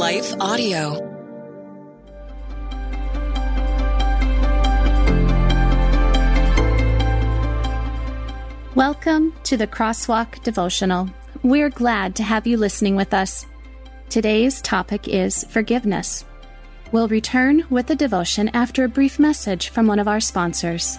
Life Audio. Welcome to the Crosswalk Devotional. We're glad to have you listening with us. Today's topic is forgiveness. We'll return with the devotion after a brief message from one of our sponsors.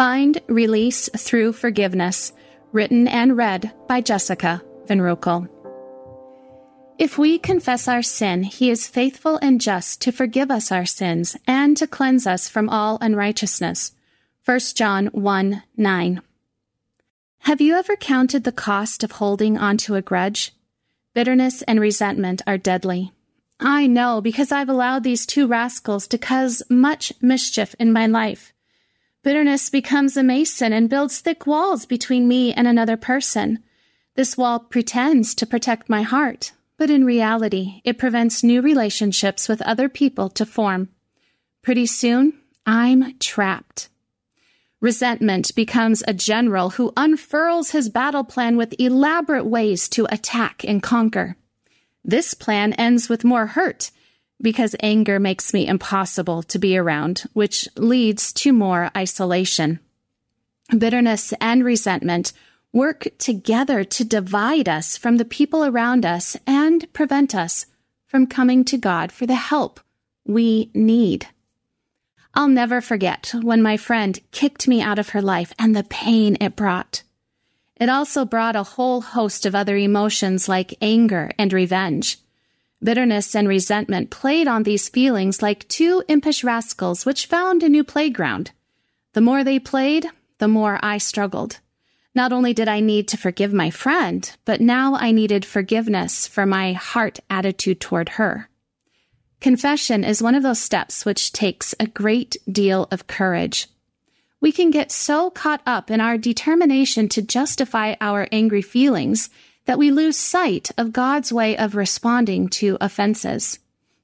Find Release Through Forgiveness, written and read by Jessica Van Roekel. If we confess our sin, he is faithful and just to forgive us our sins and to cleanse us from all unrighteousness. 1 John 1 9. Have you ever counted the cost of holding onto a grudge? Bitterness and resentment are deadly. I know because I've allowed these two rascals to cause much mischief in my life. Bitterness becomes a mason and builds thick walls between me and another person. This wall pretends to protect my heart, but in reality, it prevents new relationships with other people to form. Pretty soon, I'm trapped. Resentment becomes a general who unfurls his battle plan with elaborate ways to attack and conquer. This plan ends with more hurt because anger makes me impossible to be around, which leads to more isolation. Bitterness and resentment work together to divide us from the people around us and prevent us from coming to God for the help we need. I'll never forget when my friend kicked me out of her life and the pain it brought. It also brought a whole host of other emotions like anger and revenge. Bitterness and resentment played on these feelings like two impish rascals which found a new playground. The more they played, the more I struggled. Not only did I need to forgive my friend, but now I needed forgiveness for my heart attitude toward her. Confession is one of those steps which takes a great deal of courage. We can get so caught up in our determination to justify our angry feelings that we lose sight of God's way of responding to offenses.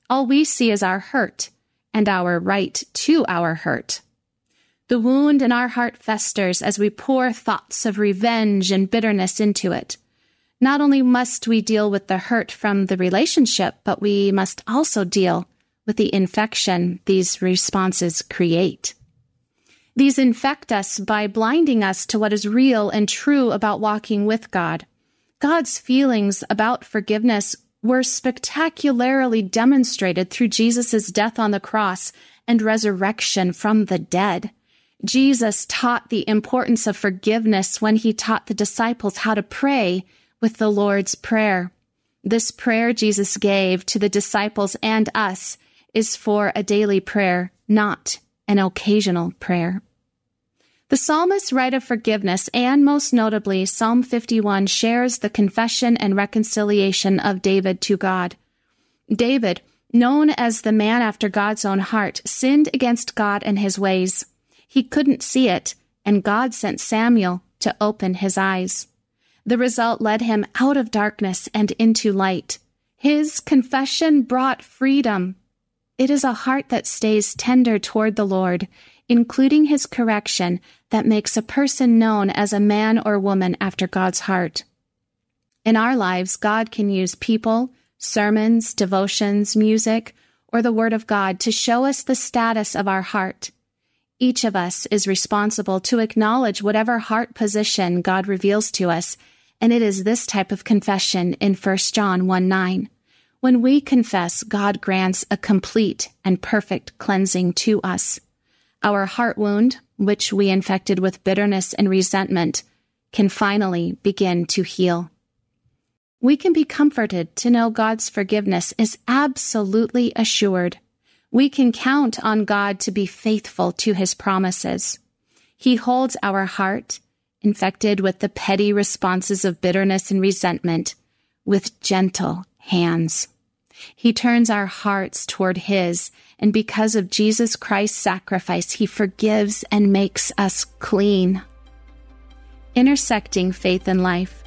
All we see is our hurt and our right to our hurt. The wound in our heart festers as we pour thoughts of revenge and bitterness into it. Not only must we deal with the hurt from the relationship, but we must also deal with the infection these responses create. These infect us by blinding us to what is real and true about walking with God. God's feelings about forgiveness were spectacularly demonstrated through Jesus' death on the cross and resurrection from the dead. Jesus taught the importance of forgiveness when he taught the disciples how to pray with the Lord's Prayer. This prayer Jesus gave to the disciples and us is for a daily prayer, not an occasional prayer. The psalmist's write of forgiveness, and most notably, Psalm 51 shares the confession and reconciliation of David to God. David, known as the man after God's own heart, sinned against God and his ways. He couldn't see it, and God sent Samuel to open his eyes. The result led him out of darkness and into light. His confession brought freedom. It is a heart that stays tender toward the Lord, including his correction, that makes a person known as a man or woman after God's heart. In our lives, God can use people, sermons, devotions, music, or the Word of God to show us the status of our heart. Each of us is responsible to acknowledge whatever heart position God reveals to us, and it is this type of confession in 1 John 1 9. When we confess, God grants a complete and perfect cleansing to us. Our heart wound, which we infected with bitterness and resentment, can finally begin to heal. We can be comforted to know God's forgiveness is absolutely assured. We can count on God to be faithful to his promises. He holds our heart, infected with the petty responses of bitterness and resentment, with gentle hands. He turns our hearts toward His, and because of Jesus Christ's sacrifice, He forgives and makes us clean. Intersecting faith and life.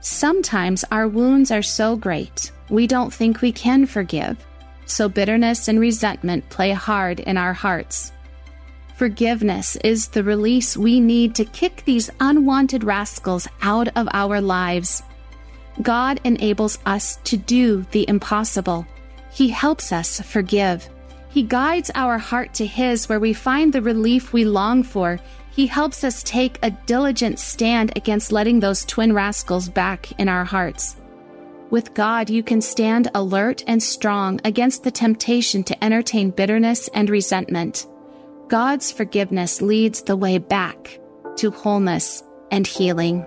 Sometimes our wounds are so great, we don't think we can forgive, so bitterness and resentment play hard in our hearts. Forgiveness is the release we need to kick these unwanted rascals out of our lives. God enables us to do the impossible. He helps us forgive. He guides our heart to His where we find the relief we long for. He helps us take a diligent stand against letting those twin rascals back in our hearts. With God, you can stand alert and strong against the temptation to entertain bitterness and resentment. God's forgiveness leads the way back to wholeness and healing.